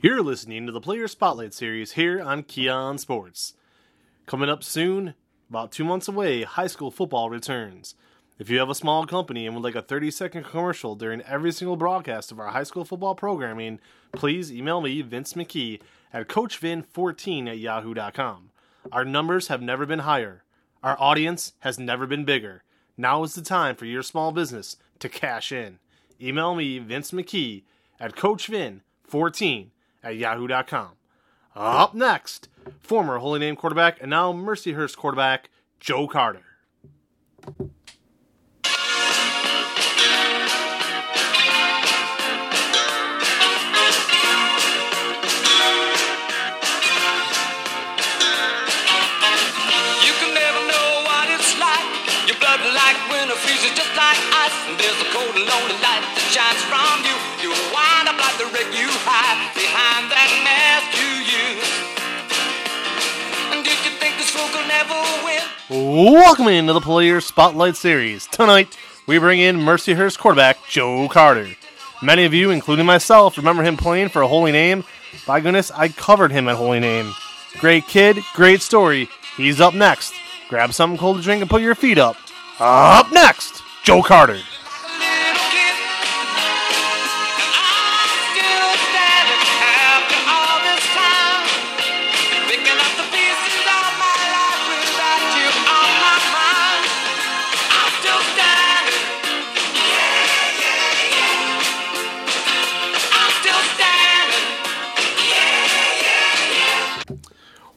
You're listening to the Player Spotlight series here on KEE on Sports. Coming up soon, about two months away, high school football returns. If you have a small company and would like a 30 second commercial during every single broadcast of our high school football programming, please email me, Vince McKee, at CoachVin14 at yahoo.com. Our numbers have never been higher. Our audience has never been bigger. Now is the time for your small business to cash in. Email me, Vince McKee, at CoachVin14 at yahoo.com. Up next, former Holy Name quarterback and now Mercyhurst quarterback, Joe Carter. Welcome into the Player Spotlight Series. Tonight, we bring in Mercyhurst quarterback Joe Carter. Many of you, including myself, remember him playing for Holy Name. By goodness, I covered him at Holy Name. Great kid, great story. He's up next. Grab something cold to drink and put your feet up. Up next, Joe Carter.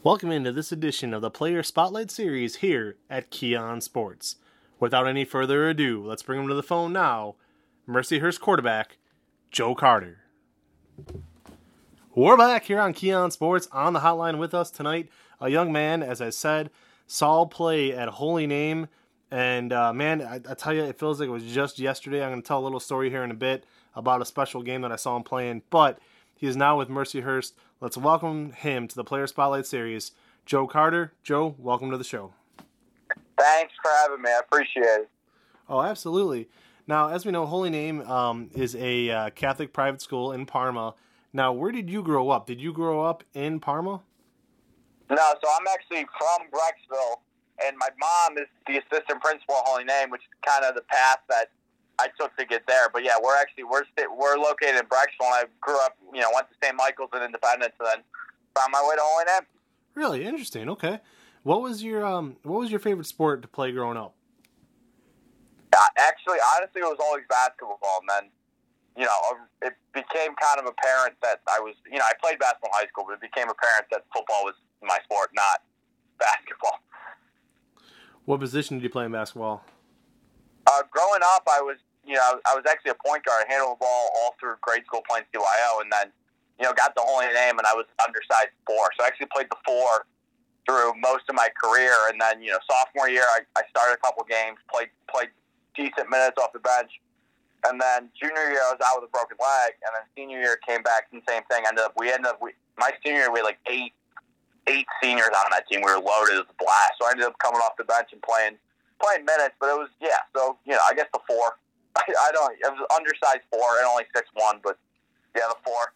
Welcome into this edition of the Player Spotlight Series here at KEE on Sports. Without any further ado, let's bring him to the phone now. Mercyhurst quarterback, Joe Carter. We're back here on KEE on Sports on the hotline with us tonight. A young man, as I said, saw play at Holy Name. And uh, man, I, I tell you, it feels like it was just yesterday. I'm going to tell a little story here in a bit about a special game that I saw him playing. But he is now with Mercyhurst. Let's welcome him to the Player Spotlight Series. Joe Carter. Joe, welcome to the show. Thanks for having me. I appreciate it. Oh, absolutely. Now, as we know, Holy Name um, is a uh, Catholic private school in Parma. Now, where did you grow up? Did you grow up in Parma? No, so I'm actually from Brecksville, and my mom is the assistant principal at Holy Name, which is kind of the path that I took to get there. But yeah, we're actually we're we're located in and I grew up, you know, went to St. Michael's and Independence, and then found my way to Name. Really interesting. Okay. What was your um What was your favorite sport to play growing up? Uh, actually, honestly, it was always basketball, and then you know it became kind of apparent that I was, you know, I played basketball in high school, but it became apparent that football was my sport, not basketball. What position did you play in basketball? Uh, growing up, I was, you know, I was actually a point guard. I handled the ball all through grade school playing CYO, and then, you know, got the Holy Name, and I was undersized four. So I actually played the four through most of my career, and then, you know, sophomore year, I, I started a couple games, played played decent minutes off the bench, and then junior year, I was out with a broken leg, and then senior year came back, and same thing. Ended up, we ended up, we, my senior year, we had like eight eight seniors on that team. We were loaded as a blast, so I ended up coming off the bench and playing playing minutes, but it was yeah. So you know, I guess the four. I, I don't. It was undersized four and only six one, but yeah, the four.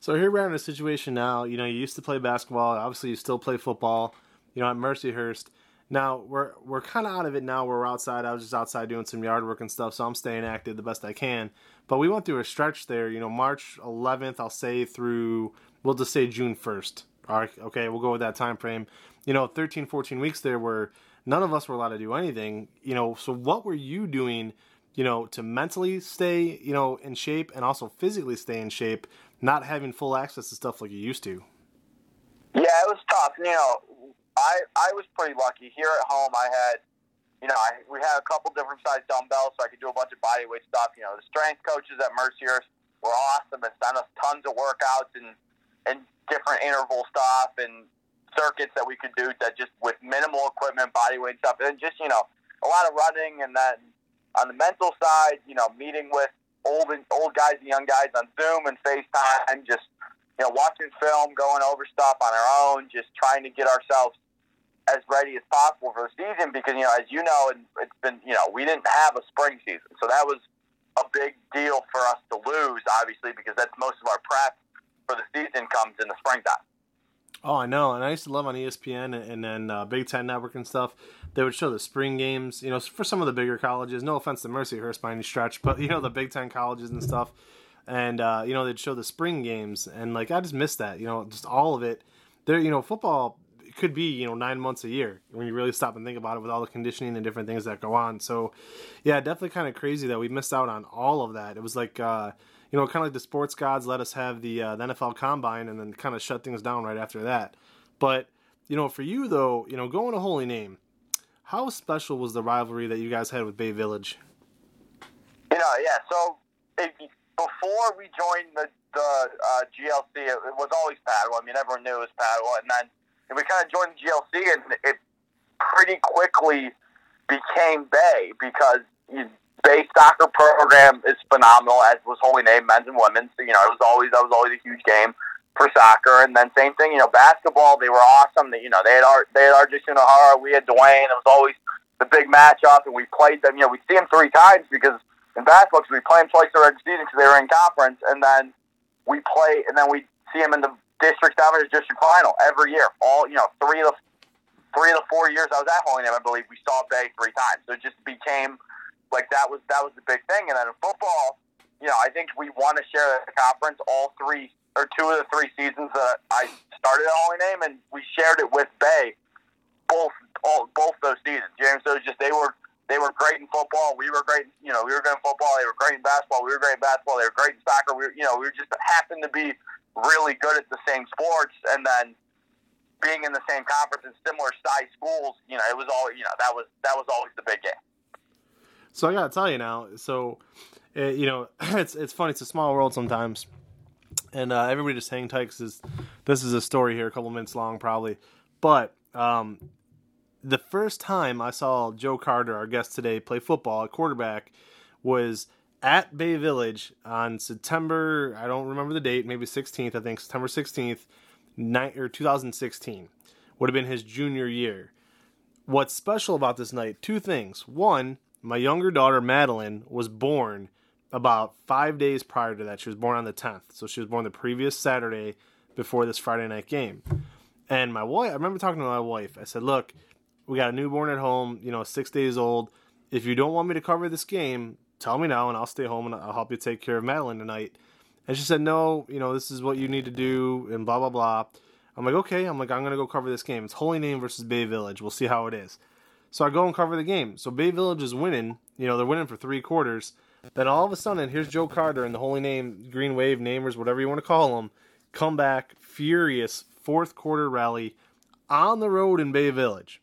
So here we're in a situation now. You know, you used to play basketball. Obviously, you still play football. You know, at Mercyhurst. Now we're we're kind of out of it now. We're outside. I was just outside doing some yard work and stuff, so I'm staying active the best I can. But we went through a stretch there. You know, March 11th, I'll say through. We'll just say June 1st. All right, okay, we'll go with that time frame. You know, 13, 14 weeks there where none of us were allowed to do anything. You know, so what were you doing? You know, to mentally stay, you know, in shape and also physically stay in shape, not having full access to stuff like you used to. Yeah, it was tough. You know, I I was pretty lucky here at home. I had, you know, I, we had a couple different size dumbbells, so I could do a bunch of body weight stuff. You know, the strength coaches at Mercyhurst were awesome and sent us tons of workouts and and different interval stuff and circuits that we could do that just with minimal equipment, body weight stuff, and just you know a lot of running. And then on the mental side, you know, meeting with old and old guys and young guys on Zoom and FaceTime, just you know, watching film, going over stuff on our own, just trying to get ourselves as ready as possible for the season. Because you know, as you know, and it's been you know, we didn't have a spring season, so that was a big deal for us to lose, obviously, because that's most of our prep for the season comes in the springtime. Oh, I know, and I used to love on ESPN and, and then uh, Big Ten Network and stuff. They would show the spring games, you know, for some of the bigger colleges. No offense to Mercyhurst by any stretch, but you know the Big Ten colleges and stuff. And uh, you know they'd show the spring games, and like I just missed that. You know, just all of it. There, you know, football could be you know nine months a year when you really stop and think about it with all the conditioning and different things that go on. So, yeah, definitely kind of crazy that we missed out on all of that. It was like. Uh, you know, kind of like the sports gods let us have the, uh, the NFL Combine and then kind of shut things down right after that. But you know, for you though, you know, going to Holy Name, how special was the rivalry that you guys had with Bay Village? You know, yeah. So if, before we joined the the uh, GLC, it, it was always Padua. I mean, everyone knew it was Padua, and then and we kind of joined the GLC, and it pretty quickly became Bay because you, Bay soccer program is phenomenal, as was Holy Name men's and women's. So, you know, it was always that was always a huge game for soccer, and then same thing. You know, basketball they were awesome. They, you know, they had our they had RJ Sunahara, we had Dwayne. It was always the big matchup, and we played them. You know, we see them three times because in basketball, because we play them twice the regular season because they were in conference, and then we play, and then we see them in the district dominant district final every year. All you know, three of the three of the four years I was at Holy Name, I believe we saw Bay three times. So it just became like that was that was the big thing. And then in football, you know, I think we won to share the conference all three or two of the three seasons that I started at Holy Name, and we shared it with Bay both all both those seasons. James, so just they were they were great in football. We were great. You know, we were great in football. They were great in basketball. We were great in basketball. They were great in soccer. We were, you know, we just happened to be really good at the same sports, and then being in the same conference and similar size schools, you know, it was all you know that was that was always the big game. So I gotta tell you now. So, uh, you know, it's it's funny. It's a small world sometimes, and uh, everybody just hang tight because this is a story here, a couple minutes long probably. But um, the first time I saw Joe Carter, our guest today, play football at quarterback was at Bay Village on September. I don't remember the date. Maybe 16th. I think September 16th, ni- or 2016 would have been his junior year. What's special about this night? Two things. One, my younger daughter Madeline was born about five days prior to that. She was born on the 10th, so she was born the previous Saturday before this Friday night game. And my wife, I remember talking to my wife. I said, "Look, we got a newborn at home. You know, six days old. If you don't want me to cover this game, tell me now, and I'll stay home and I'll help you take care of Madeline tonight." And she said, "No, you know, this is what you need to do," and blah blah blah. I'm like, okay. I'm like, I'm gonna go cover this game. It's Holy Name versus Bay Village. We'll see how it is. So I go and cover the game. So Bay Village is winning. You know, they're winning for three quarters. Then all of a sudden, here's Joe Carter and the Holy Name, Green Wave, Namers, whatever you want to call them, come back furious fourth quarter rally on the road in Bay Village.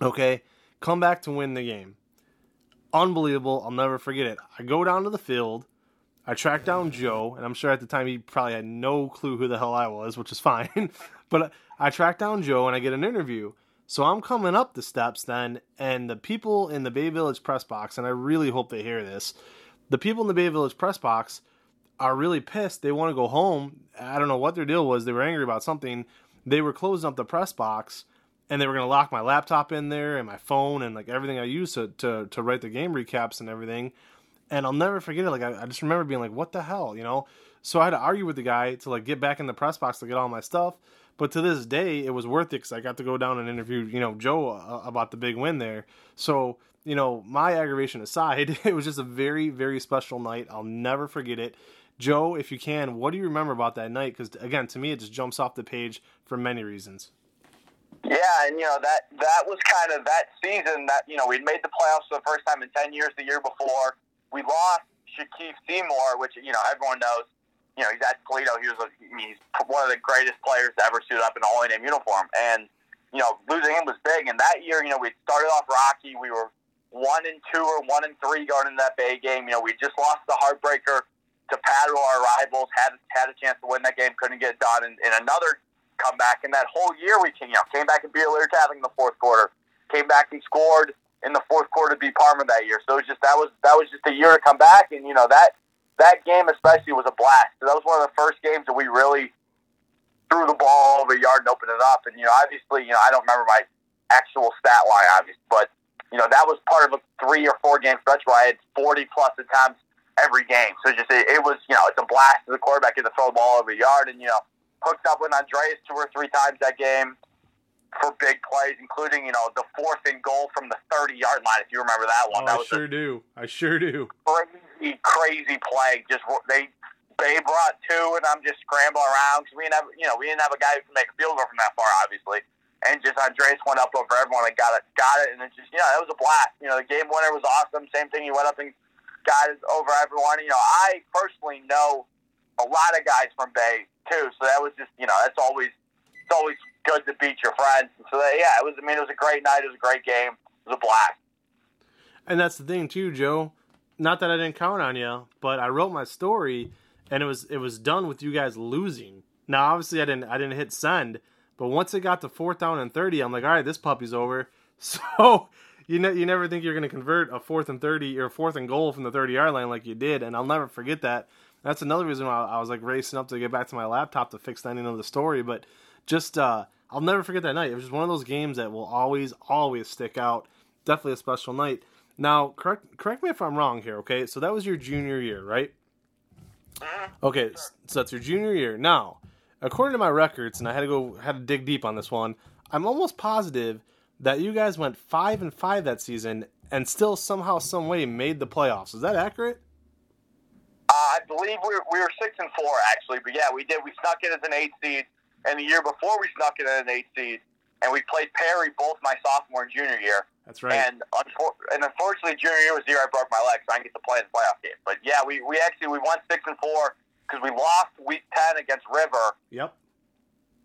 Okay, come back to win the game. Unbelievable. I'll never forget it. I go down to the field. I track down Joe, and I'm sure at the time he probably had no clue who the hell I was, which is fine. but I track down Joe and I get an interview. So I'm coming up the steps then, and the people in the Bay Village press box, and I really hope they hear this, the people in the Bay Village press box are really pissed. They want to go home. I don't know what their deal was. They were angry about something. They were closing up the press box, and they were going to lock my laptop in there and my phone and like everything I use to, to, to write the game recaps and everything. And I'll never forget it. Like I, I just remember being like, "What the hell," you know? So I had to argue with the guy to like get back in the press box to get all my stuff. But to this day, it was worth it because I got to go down and interview, you know, Joe uh, about the big win there. So, you know, my aggravation aside, it was just a very, very special night. I'll never forget it. Joe, if you can, what do you remember about that night? Because again, to me, it just jumps off the page for many reasons. Yeah, and you know that that was kind of that season that you know we'd made the playoffs for the first time in ten years. The year before, we lost Shakif Seymour, which you know everyone knows. You know he's at Toledo. He was a, he's one of the greatest players to ever suit up in a Holy Name uniform, and you know losing him was big. And that year, you know we started off rocky. We were one and two or one and three going into that Bay game. You know we just lost the heartbreaker to Padua, our rivals. Had had a chance to win that game, couldn't get it done. And, and another comeback. And that whole year, we came, you know, came back and beat Lear Catholic in the fourth quarter. Came back and scored in the fourth quarter to beat Parma that year. So it was just that was that was just a year to come back. And you know that that game especially was a blast. That was one of the first games that we really threw the ball over the yard and opened it up. And you know, obviously, you know, I don't remember my actual stat line, obviously, but you know, that was part of a three or four game stretch where I had 40 plus attempts every game. So just it, it was, you know, it's a blast to the quarterback to throw the ball over a yard, and you know, hooked up with Andreas two or three times that game for big plays, including you know the fourth and goal from the thirty yard line. If you remember that one, Oh, that I was sure do. I sure do. crazy, crazy play. Just they they brought two, and I'm just scrambling around because we didn't have you know we didn't have a guy who can make a field goal from that far, obviously. And just Andreas went up over everyone and got it, got it, and it just you know it was a blast. You know the game winner was awesome. Same thing, he went up and got it over everyone. You know I personally know a lot of guys from Bay too, so that was just you know that's always it's always good to beat your friends. So that, yeah, it was. I mean, it was a great night. It was a great game. It was a blast. And that's the thing too, Joe. Not that I didn't count on you, but I wrote my story, and it was it was done with you guys losing. Now, obviously, I didn't I didn't hit send, but once it got to fourth down and thirty, I'm like, all right, this puppy's over. So you ne- you never think you're going to convert a fourth and thirty or fourth and goal from the thirty yard line like you did, and I'll never forget that. That's another reason why I was like racing up to get back to my laptop to fix the ending of the story, but just uh, I'll never forget that night. It was just one of those games that will always always stick out. Definitely a special night. Now, correct correct me if I'm wrong here, okay? So that was your junior year, right? Okay, so that's your junior year. Now, according to my records, and I had to go had to dig deep on this one, I'm almost positive that you guys went five and five that season and still somehow, some way made the playoffs. Is that accurate? Uh, I believe we were, we were six and four actually, but yeah, we did. We snuck in as an eight seed, and the year before we snuck in as an eight seed, and we played Perry both my sophomore and junior year. That's right. And, and unfortunately, junior year was the year I broke my leg, so I didn't get to play in the playoff game. But yeah, we, we actually we won six and four because we lost week ten against River, yep.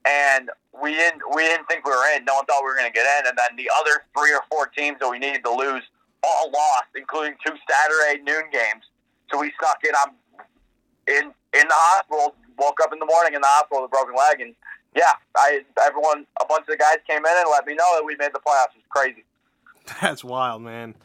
and we didn't we didn't think we were in. No one thought we were going to get in, and then the other three or four teams that we needed to lose all lost, including two Saturday noon games. So we stuck in. I'm in in the hospital. Woke up in the morning in the hospital with a broken leg, and yeah, I everyone a bunch of the guys came in and let me know that we made the playoffs. It was crazy. That's wild, man.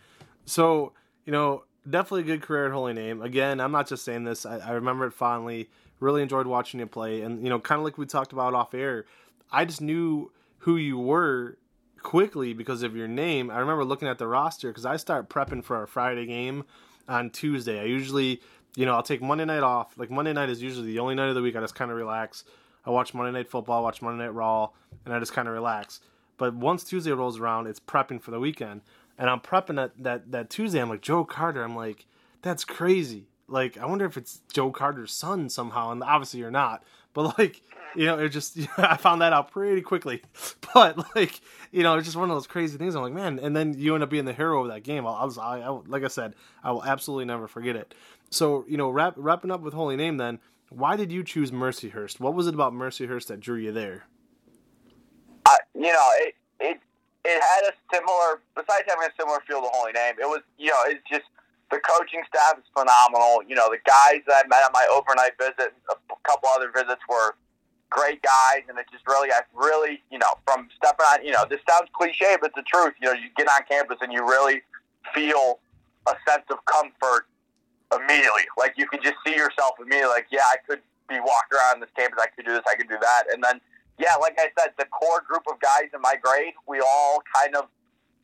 So, you know, definitely a good career at Holy Name. Again, I'm not just saying this. I, I remember it fondly. Really enjoyed watching you play. And, you know, kind of like we talked about off air, I just knew who you were quickly because of your name. I remember looking at the roster because I start prepping for our Friday game on Tuesday. I usually, you know, I'll take Monday night off. Like, Monday night is usually the only night of the week I just kind of relax. I watch Monday Night Football, watch Monday Night Raw, and I just kind of relax. But once Tuesday rolls around, it's prepping for the weekend. And I'm prepping that, that, that Tuesday. I'm like, Joe Carter. I'm like, that's crazy. Like, I wonder if it's Joe Carter's son somehow. And obviously you're not. But, like, you know, it just, I found that out pretty quickly. But, like, you know, it's just one of those crazy things. I'm like, man. And then you end up being the hero of that game. I'll, I'll, I, I, like I said, I will absolutely never forget it. So, you know, wrap, wrapping up with Holy Name then, why did you choose Mercyhurst? What was it about Mercyhurst that drew you there? I, you know, it, it it had a similar. Besides having a similar feel to Holy Name, it was you know it's just the coaching staff is phenomenal. You know, the guys that I met on my overnight visit, a couple other visits were great guys, and it just really, I really, you know, from stepping on, you know, this sounds cliche, but it's the truth. You know, you get on campus and you really feel a sense of comfort immediately. Like you can just see yourself immediately. Like, yeah, I could be walking around this campus. I could do this. I could do that. And then, yeah, like I said, the core group of guys in my grade, we all kind of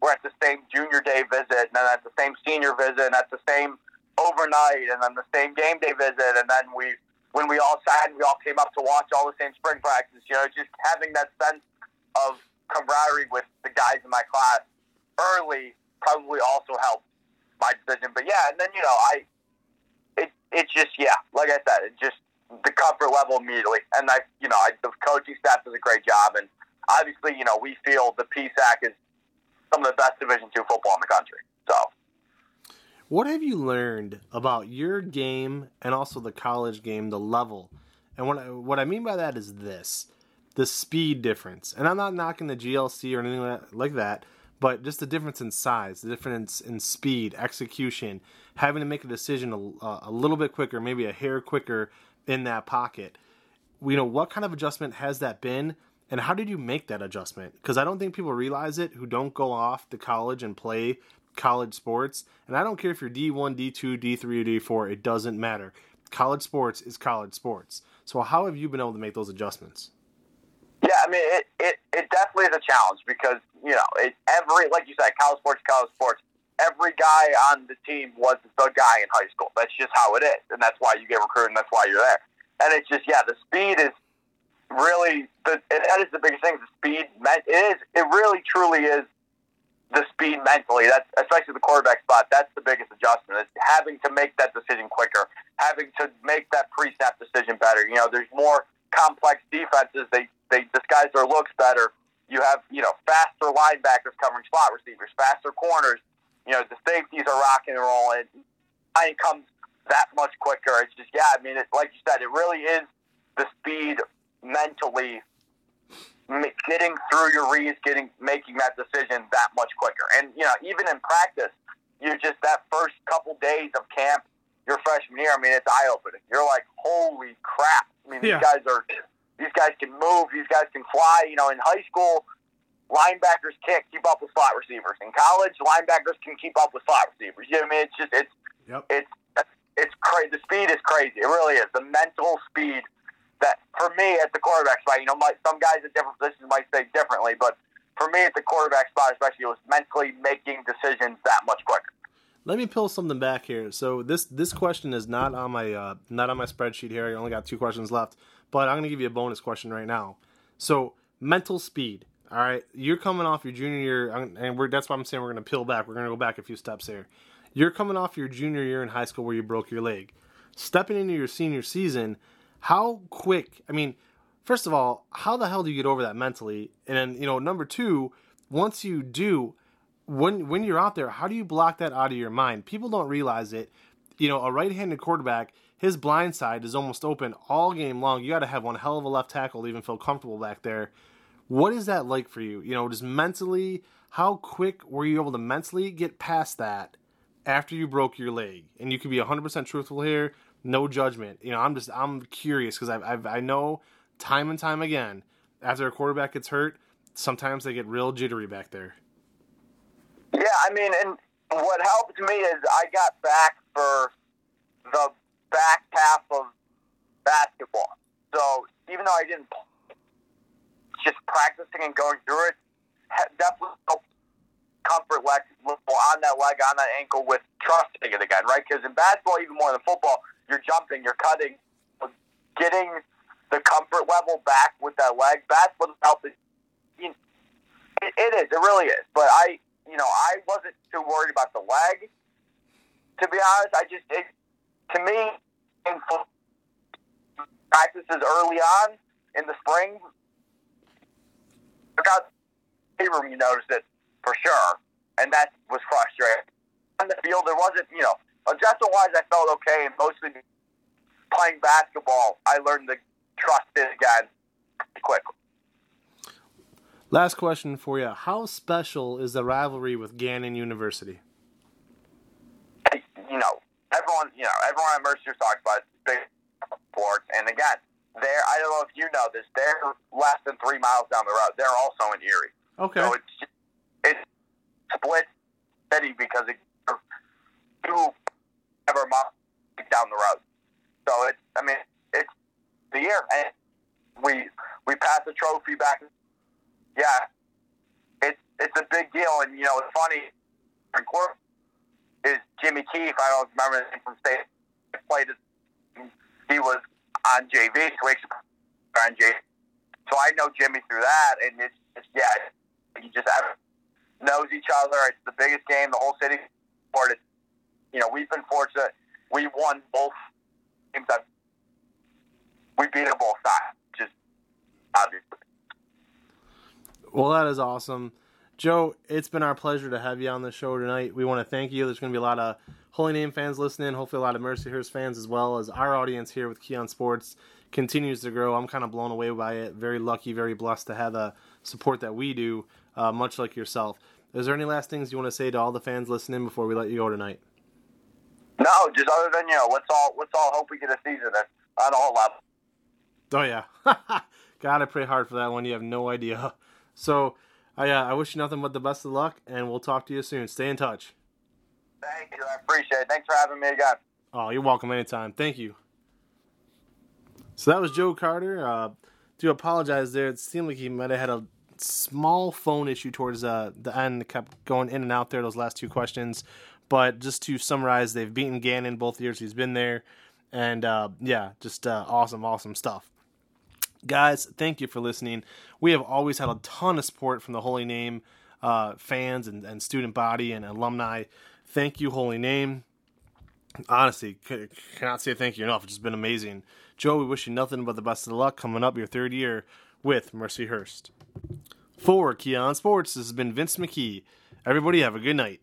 were at the same junior day visit, and then at the same senior visit, and at the same overnight, and then the same game day visit, and then we, when we all sat, we all came up to watch all the same spring practice. You know, just having that sense of camaraderie with the guys in my class early probably also helped my decision. But yeah, and then you know, I it it's just yeah, like I said, it just the comfort level immediately, and I you know, I, the coaching staff does a great job, and obviously you know we feel the PSAC is some of the best Division two football in the country. So What have you learned about your game and also the college game, the level? And what I, what I mean by that is this: the speed difference. And I'm not knocking the GLC or anything like that, like that, but just the difference in size, the difference in speed, execution, having to make a decision a, a little bit quicker, maybe a hair quicker in that pocket. You know, what kind of adjustment has that been? And how did you make that adjustment? Because I don't think people realize it who don't go off to college and play college sports. And I don't care if you're D1, D2, D3, or D4, it doesn't matter. College sports is college sports. So how have you been able to make those adjustments? yeah, I mean it, it it definitely is a challenge because you know it every like you said, college sports, college sports. Every guy on the team was the guy in high school. That's just how it is, and that's why you get recruited, and that's why you're there. And it's just yeah, the speed is really the that is the biggest thing. The speed, it is it really truly is the speed mentally. That's especially the quarterback spot. That's the biggest adjustment. It's having to make that decision quicker, having to make that pre-snap decision better. You know, there's more complex defenses. They they disguise their looks better. You have you know faster linebackers covering slot receivers, faster corners. You know the safeties are rocking and rolling. Line comes that much quicker. It's just yeah. I mean, it, like you said, it really is the speed mentally getting through your reads, getting making that decision that much quicker. And you know, even in practice, you just that first couple days of camp, your freshman year. I mean, it's eye opening. You're like, holy crap! I mean, Yeah. these guys are these guys can move. These guys can fly. You know, in high school. Linebackers can't keep up with slot receivers. In college, linebackers can keep up with slot receivers. You know what I mean? It's just it's Yep. it's it's crazy. The speed is crazy. It really is. The mental speed that for me at the quarterback spot, you know, my, some guys at different positions might say differently, but for me at the quarterback spot, especially, it was mentally making decisions that much quicker. Let me pull something back here. So this this question is not on my uh, not on my spreadsheet here. I only got two questions left, but I'm gonna give you a bonus question right now. So mental speed. All right, you're coming off your junior year, and that's why I'm saying we're gonna peel back. We're gonna go back a few steps here. You're coming off your junior year in high school where you broke your leg. Stepping into your senior season, how quick? I mean, first of all, how the hell do you get over that mentally? And then you know, number two, once you do, when when you're out there, how do you block that out of your mind? People don't realize it. You know, a right-handed quarterback, his blind side is almost open all game long. You got to have one hell of a left tackle to even feel comfortable back there. What is that like for you? You know, just mentally, how quick were you able to mentally get past that after you broke your leg? And you can be 100% truthful here, no judgment. You know, I'm just I'm curious because I've, I've I know time and time again after a quarterback gets hurt, sometimes they get real jittery back there. Yeah, I mean, and what helped me is I got back for the back half of basketball. So even though I didn't, just practicing and going through it definitely helped comfort leg on that leg, on that ankle with trusting it again, right? Because in basketball, even more than football, you're jumping, you're cutting, getting the comfort level back with that leg. Basketball helps. It, it, it is. It really is. But I, you know, I wasn't too worried about the leg. To be honest, I just, it, to me, in practices early on in the spring, the room, you noticed it for sure, and that was frustrating. On the field, there wasn't, you know, adjustment wise, I felt okay, and mostly playing basketball, I learned to trust it again quickly. Last question for you. How special is the rivalry with Gannon University? you know, everyone, you know, everyone at Mercer talks about big sports, and again, they're, I don't know if you know this, they're less than three miles down the road. They're also in Erie. Okay. So it's just, it's split city because it's two ever miles down the road. So it's, I mean, it's the year, and we we pass the trophy back. Yeah, it's it's a big deal, and you know it's funny. in court Is Jimmy Keefe? I don't remember his from state. Played. He was on JV, so on JV. So I know Jimmy through that, and it's, it's yeah, you just have, knows each other. It's the biggest game the whole city supported. You know, we've been fortunate. We won both games. That we beat them both sides, just obviously. Well, that is awesome. Joe, it's been our pleasure to have you on the show tonight. We want to thank you. There's going to be a lot of Holy Name fans listening, hopefully a lot of Mercyhurst fans as well as our audience here with KEE on Sports continues to grow. I'm kind of blown away by it. Very lucky, very blessed to have the support that we do, uh, much like yourself. Is there any last things you want to say to all the fans listening before we let you go tonight? No, just other than you know, let's all let's all hope we get a season on all levels. Oh yeah, gotta pray hard for that one. You have no idea. So, I uh, I wish you nothing but the best of luck, and we'll talk to you soon. Stay in touch. Thank you, I appreciate it. Thanks for having me again. Oh, you're welcome anytime. Thank you. So that was Joe Carter. Uh, do apologize there. It seemed like he might have had a small phone issue towards uh, the end. Kept going in and out there, those last two questions. But just to summarize, they've beaten Gannon both years he's been there. And uh, yeah, just uh, awesome, awesome stuff. Guys, thank you for listening. We have always had a ton of support from the Holy Name uh, fans and, and student body and alumni. Thank you, Holy Name. Honestly, c- cannot say thank you enough. It's just been amazing. Joe, we wish you nothing but the best of luck coming up your third year with Mercyhurst. For KEE on Sports, this has been Vince McKee. Everybody have a good night.